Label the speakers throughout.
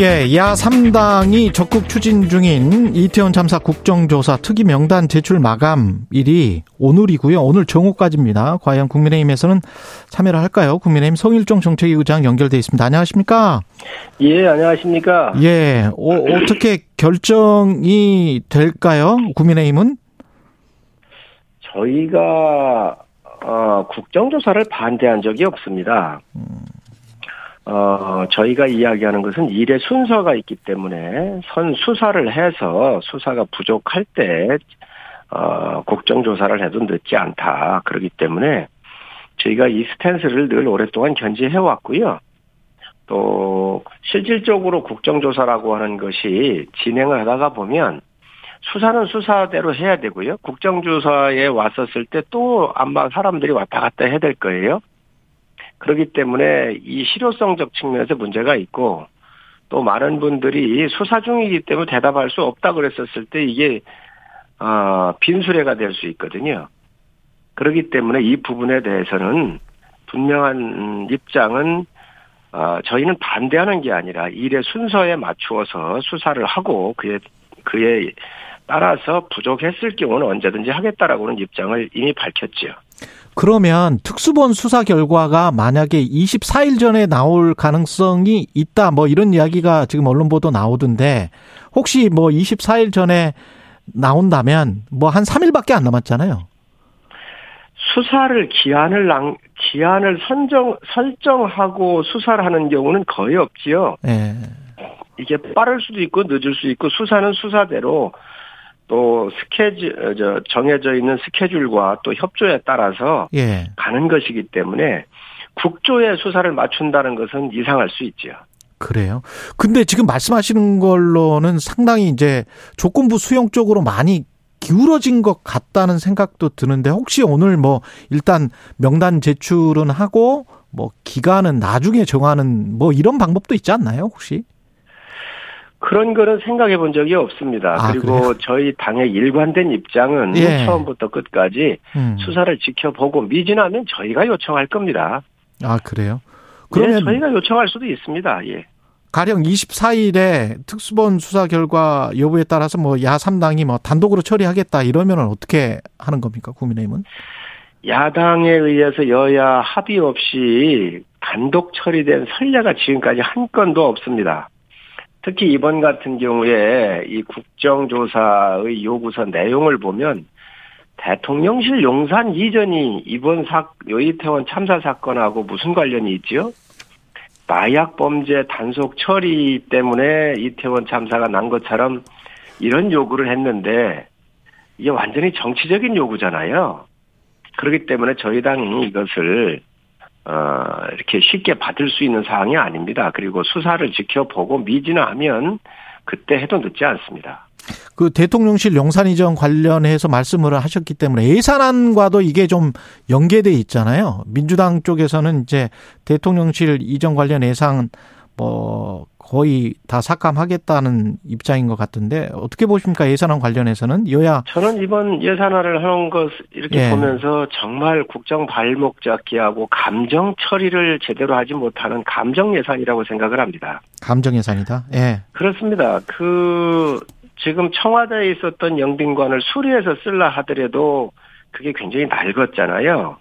Speaker 1: 예, 야 3당이 적극 추진 중인 이태원 참사 국정조사 특위 명단 제출 마감일이 오늘이고요. 오늘 정오까지입니다. 과연 국민의힘에서는 참여를 할까요? 국민의힘 성일종 정책위 의장 연결돼 있습니다. 안녕하십니까?
Speaker 2: 예, 안녕하십니까?
Speaker 1: 예, 어, 어떻게 결정이 될까요? 국민의힘은?
Speaker 2: 저희가 어, 국정조사를 반대한 적이 없습니다. 음. 어, 저희가 이야기하는 것은 일의 순서가 있기 때문에 선 수사를 해서 수사가 부족할 때, 어, 국정조사를 해도 늦지 않다. 그렇기 때문에 저희가 이 스탠스를 늘 오랫동안 견지해 왔고요. 또, 실질적으로 국정조사라고 하는 것이 진행을 하다가 보면 수사는 수사대로 해야 되고요. 국정조사에 왔었을 때 또 아마 사람들이 왔다 갔다 해야 될 거예요. 그렇기 때문에 이 실효성적 측면에서 문제가 있고 또 많은 분들이 수사 중이기 때문에 대답할 수 없다 그랬었을 때 이게 어, 빈수레가 될 수 있거든요. 그렇기 때문에 이 부분에 대해서는 분명한 입장은 어, 저희는 반대하는 게 아니라 일의 순서에 맞추어서 수사를 하고 그에 그에 따라서 부족했을 경우는 언제든지 하겠다라고는 입장을 이미 밝혔죠.
Speaker 1: 그러면 특수본 수사 결과가 만약에 24일 전에 나올 가능성이 있다 뭐 이런 이야기가 지금 언론 보도 나오던데 혹시 뭐 24일 전에 나온다면 뭐 한 3일밖에 안 남았잖아요.
Speaker 2: 수사를 기한을 낭, 기한을 선정 설정하고 수사를 하는 경우는 거의 없지요. 네. 이게 빠를 수도 있고 늦을 수 있고 수사는 수사대로 또 스케줄 어, 저 정해져 있는 스케줄과 또 협조에 따라서 예. 가는 것이기 때문에 국조의 수사를 맞춘다는 것은 이상할 수 있죠.
Speaker 1: 그래요. 근데 지금 말씀하시는 걸로는 상당히 이제 조건부 수용 쪽으로 많이 기울어진 것 같다는 생각도 드는데 혹시 오늘 뭐 일단 명단 제출은 하고 뭐 기간은 나중에 정하는 뭐 이런 방법도 있지 않나요, 혹시?
Speaker 2: 그런 거는 생각해 본 적이 없습니다. 아, 그리고 그래요? 저희 당의 일관된 입장은 예. 처음부터 끝까지 음. 수사를 지켜보고 미진하면 저희가 요청할 겁니다.
Speaker 1: 아, 그래요?
Speaker 2: 그러면 예, 저희가 요청할 수도 있습니다. 예.
Speaker 1: 가령 24일에 특수본 수사 결과 여부에 따라서 뭐 야 3당이 뭐 단독으로 처리하겠다 이러면 어떻게 하는 겁니까? 국민의힘은?
Speaker 2: 야당에 의해서 여야 합의 없이 단독 처리된 선례가 지금까지 한 건도 없습니다. 특히 이번 같은 경우에 이 국정조사의 요구서 내용을 보면 대통령실 용산 이전이 이번 사, 요이태원 참사 사건하고 무슨 관련이 있죠? 마약 범죄 단속 처리 때문에 이태원 참사가 난 것처럼 이런 요구를 했는데 이게 완전히 정치적인 요구잖아요. 그렇기 때문에 저희 당이 이것을 어, 이렇게 쉽게 받을 수 있는 사항이 아닙니다. 그리고 수사를 지켜보고 미진하면 그때 해도 늦지 않습니다.
Speaker 1: 그 대통령실 용산 이전 관련해서 말씀을 하셨기 때문에 예산안과도 이게 좀 연계돼 있잖아요. 민주당 쪽에서는 이제 대통령실 이전 관련 예산 뭐 거의 다 삭감하겠다는 입장인 것 같은데 어떻게 보십니까 예산안 관련해서는 여야
Speaker 2: 저는 이번 예산안을 하는 것 이렇게 예. 보면서 정말 국정 발목 잡기하고 감정 처리를 제대로 하지 못하는 감정 예산이라고 생각을 합니다.
Speaker 1: 감정 예산이다. 예.
Speaker 2: 그렇습니다. 그 지금 청와대에 있었던 영빈관을 수리해서 쓸라 하더라도 그게 굉장히 낡았잖아요.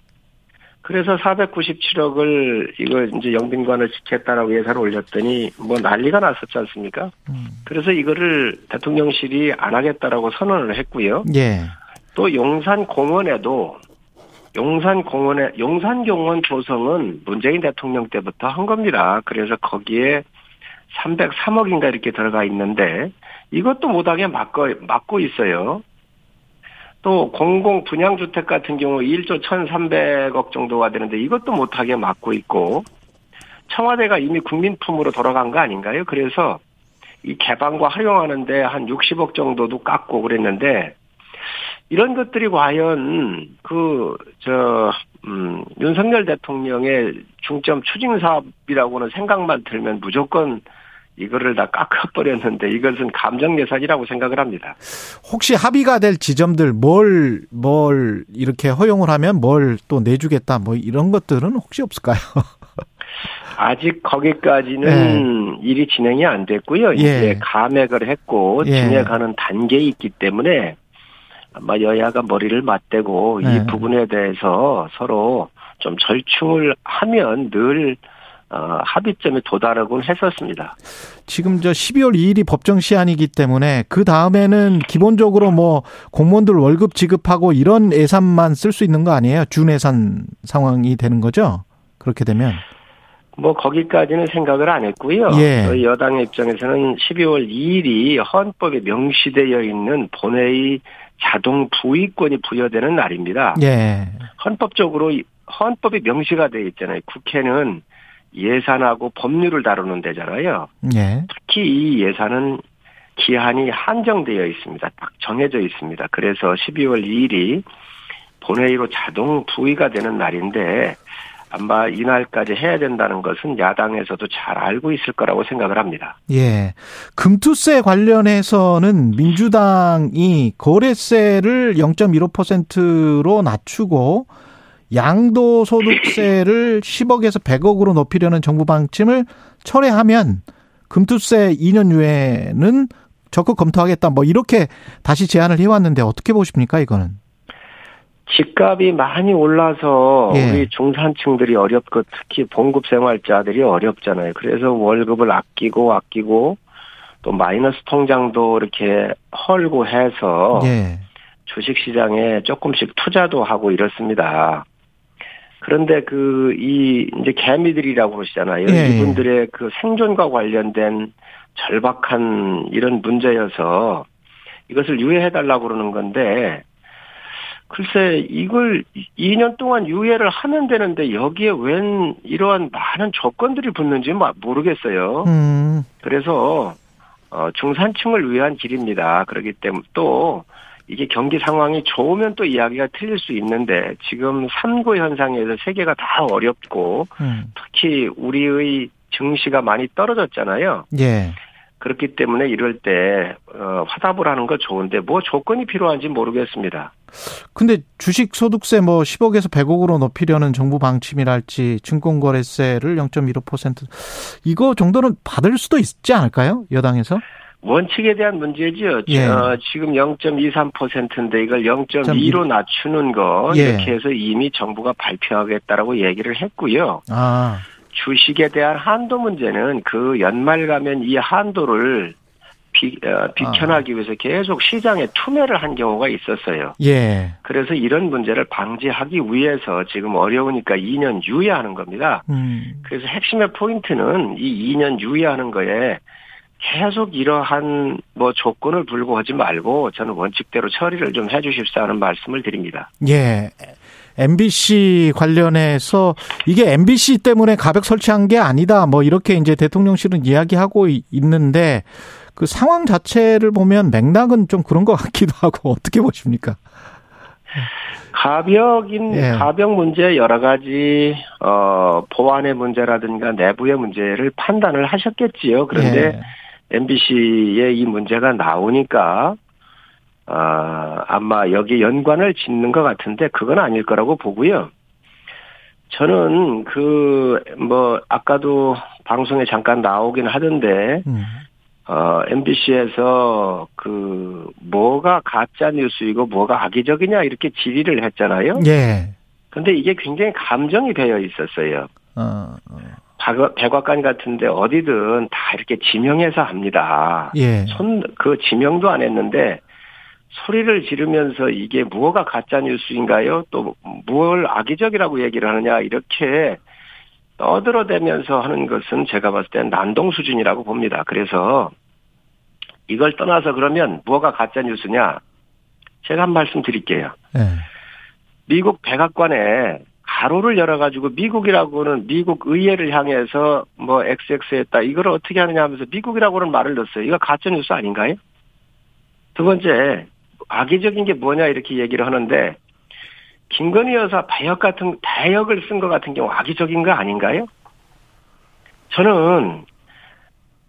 Speaker 2: 그래서 497억을 이거 이제 영빈관을 지켰다라고 예산을 올렸더니 뭐 난리가 났었지 않습니까? 음. 그래서 이거를 대통령실이 안 하겠다라고 선언을 했고요. 예. 또 용산 공원에도 용산 공원에 용산 공원 조성은 문재인 대통령 때부터 한 겁니다. 그래서 거기에 303억인가 이렇게 들어가 있는데 이것도 못하게 막고 막고 있어요. 또 공공 분양 주택 같은 경우 1조 1,300억 정도가 되는데 이것도 못하게 막고 있고 청와대가 이미 국민품으로 돌아간 거 아닌가요? 그래서 이 개방과 활용하는데 한 60억 정도도 깎고 그랬는데 이런 것들이 과연 그 저 음, 윤석열 대통령의 중점 추진 사업이라고는 생각만 들면 무조건 이거를 다 깎아버렸는데 이것은 감정 예산이라고 생각을 합니다.
Speaker 1: 혹시 합의가 될 지점들 뭘, 뭘 이렇게 허용을 하면 뭘 또 내주겠다 뭐 이런 것들은 혹시 없을까요?
Speaker 2: 아직 거기까지는 네. 일이 진행이 안 됐고요. 예. 이제 감액을 했고 예. 진행하는 단계에 있기 때문에 아마 여야가 머리를 맞대고 네. 이 부분에 대해서 서로 좀 절충을 하면 늘 어, 합의점에 도달하곤 했었습니다.
Speaker 1: 지금 저 12월 2일이 법정 시한이기 때문에 그 다음에는 기본적으로 뭐 공무원들 월급 지급하고 이런 예산만 쓸 수 있는 거 아니에요? 준예산 상황이 되는 거죠? 그렇게 되면.
Speaker 2: 뭐 거기까지는 생각을 안 했고요. 예. 여당의 입장에서는 12월 2일이 헌법에 명시되어 있는 본회의 자동 부의권이 부여되는 날입니다. 예. 헌법적으로 헌법이 명시가 되어 있잖아요. 국회는 예산하고 법률을 다루는 데잖아요. 예. 특히 이 예산은 기한이 한정되어 있습니다. 딱 정해져 있습니다. 그래서 12월 2일이 본회의로 자동 부의가 되는 날인데 아마 이날까지 해야 된다는 것은 야당에서도 잘 알고 있을 거라고 생각을 합니다.
Speaker 1: 예. 금투세 관련해서는 민주당이 거래세를 0.15%로 낮추고 양도소득세를 10억에서 100억으로 높이려는 정부 방침을 철회하면 금투세 2년 유예는 적극 검토하겠다. 뭐 이렇게 다시 제안을 해왔는데 어떻게 보십니까 이거는?
Speaker 2: 집값이 많이 올라서 예. 우리 중산층들이 어렵고 특히 봉급 생활자들이 어렵잖아요. 그래서 월급을 아끼고 아끼고 또 마이너스 통장도 이렇게 헐고 해서 예. 주식 시장에 조금씩 투자도 하고 이렇습니다. 그런데 그 이 이제 개미들이라고 그러시잖아요. 예. 이분들의 그 생존과 관련된 절박한 이런 문제여서 이것을 유예해 달라고 그러는 건데 글쎄 이걸 2년 동안 유예를 하면 되는데 여기에 웬 이러한 많은 조건들이 붙는지 모르겠어요. 음. 그래서 어 중산층을 위한 길입니다. 그렇기 때문에 또 이게 경기 상황이 좋으면 또 이야기가 틀릴 수 있는데 지금 삼고 현상에서 세계가 다 어렵고 음. 특히 우리의 증시가 많이 떨어졌잖아요. 예. 그렇기 때문에 이럴 때 어, 화답을 하는 거 좋은데 뭐 조건이 필요한지 모르겠습니다.
Speaker 1: 근데 주식 소득세 뭐 10억에서 100억으로 높이려는 정부 방침이랄지 증권거래세를 0.15% 이거 정도는 받을 수도 있지 않을까요? 여당에서?
Speaker 2: 원칙에 대한 문제죠. 예. 어, 지금 0.23%인데 이걸 0.2로 낮추는 거 예. 이렇게 해서 이미 정부가 발표하겠다라고 얘기를 했고요. 아. 주식에 대한 한도 문제는 그 연말 가면 이 한도를 비, 어, 비켜나기 아. 위해서 계속 시장에 투매를 한 경우가 있었어요. 예. 그래서 이런 문제를 방지하기 위해서 지금 어려우니까 2년 유예하는 겁니다. 음. 그래서 핵심의 포인트는 이 2년 유예하는 거에 계속 이러한 뭐 조건을 불고 하지 말고 저는 원칙대로 처리를 좀 해주십사 하는 말씀을 드립니다.
Speaker 1: 예. MBC 관련해서 이게 MBC 때문에 가벽 설치한 게 아니다. 뭐 이렇게 이제 대통령실은 이야기하고 있는데 그 상황 자체를 보면 맥락은 좀 그런 것 같기도 하고 어떻게 보십니까?
Speaker 2: 가벽인 예. 가벽 문제 여러 가지 어 보안의 문제라든가 내부의 문제를 판단을 하셨겠지요. 그런데 예. MBC에 이 문제가 나오니까 아, 아마 여기 연관을 짓는 것 같은데 그건 아닐 거라고 보고요. 저는 그 뭐 아까도 방송에 잠깐 나오긴 하던데 음. 어 MBC에서 그 뭐가 가짜 뉴스이고 뭐가 악의적이냐 이렇게 질의를 했잖아요. 예. 근데 이게 굉장히 감정이 배어 있었어요. 어, 어. 백악관 같은데 어디든 다 이렇게 지명해서 합니다. 예. 손, 그 지명도 안 했는데 소리를 지르면서 이게 무엇가 가짜 뉴스인가요? 또 무엇을 악의적이라고 얘기를 하느냐 이렇게 떠들어대면서 하는 것은 제가 봤을 땐 난동 수준이라고 봅니다. 그래서 이걸 떠나서 그러면 무엇가 가짜 뉴스냐? 제가 한 말씀 드릴게요. 네. 미국 백악관에 가로를 열어가지고 미국이라고는 미국 의회를 향해서 뭐 XX 했다. 이걸 어떻게 하느냐 하면서 미국이라고는 말을 넣었어요. 이거 가짜뉴스 아닌가요? 두 번째, 악의적인 게 뭐냐 이렇게 얘기를 하는데, 김건희 여사 배역 같은, 배역을 쓴 것 같은 경우 악의적인 거 아닌가요? 저는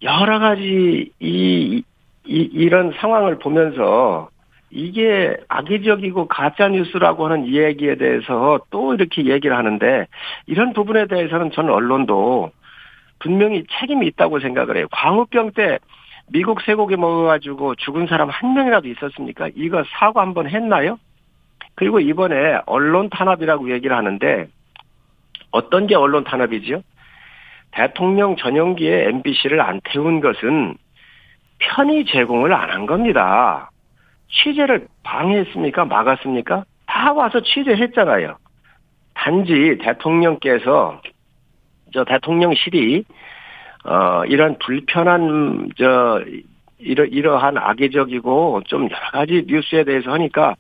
Speaker 2: 여러 가지 이, 이 이런 상황을 보면서 이게 악의적이고 가짜 뉴스라고 하는 이 얘기에 대해서 또 이렇게 얘기를 하는데 이런 부분에 대해서는 저는 언론도 분명히 책임이 있다고 생각을 해요. 광우병 때 미국 쇠고기 먹어가지고 죽은 사람 한 명이라도 있었습니까? 이거 사과 한 번 했나요? 그리고 이번에 언론 탄압이라고 얘기를 하는데 어떤 게 언론 탄압이지요? 대통령 전용기에 MBC를 안 태운 것은 편의 제공을 안 한 겁니다. 취재를 방해했습니까? 막았습니까? 다 와서 취재했잖아요. 단지 대통령께서 저 대통령실이 어 이런 불편한 저 이러 이러한 악의적이고 좀 여러 가지 뉴스에 대해서 하니까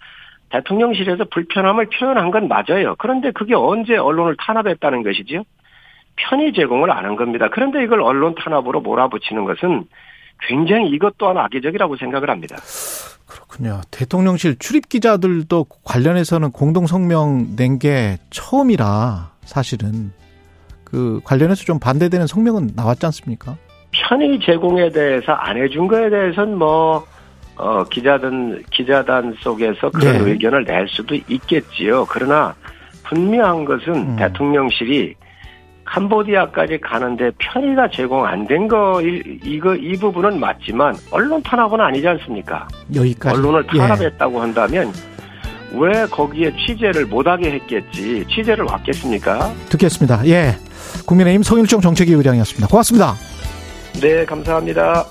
Speaker 2: 대통령실에서 불편함을 표현한 건 맞아요. 그런데 그게 언제 언론을 탄압했다는 것이지요? 편의 제공을 안 한 겁니다. 그런데 이걸 언론 탄압으로 몰아붙이는 것은 굉장히 이것 또한 악의적이라고 생각을 합니다.
Speaker 1: 그렇군요. 대통령실 출입 기자들도 관련해서는 공동 성명 낸 게 처음이라 사실은 그 관련해서 좀 반대되는 성명은 나왔지 않습니까?
Speaker 2: 편의 제공에 대해서 안 해준 거에 대해서는 뭐 어, 기자단 기자단 속에서 그런 네. 의견을 낼 수도 있겠지요. 그러나 분명한 것은 음. 대통령실이 캄보디아까지 가는데 편의가 제공 안 된 거 이거 이 부분은 맞지만 언론 탄압은 아니지 않습니까?
Speaker 1: 여기까지
Speaker 2: 언론을 예. 탄압했다고 예. 한다면 왜 거기에 취재를 못하게 했겠지 취재를 왔겠습니까?
Speaker 1: 듣겠습니다. 예, 국민의힘 성일종 정책위 의장이었습니다. 고맙습니다.
Speaker 2: 네, 감사합니다.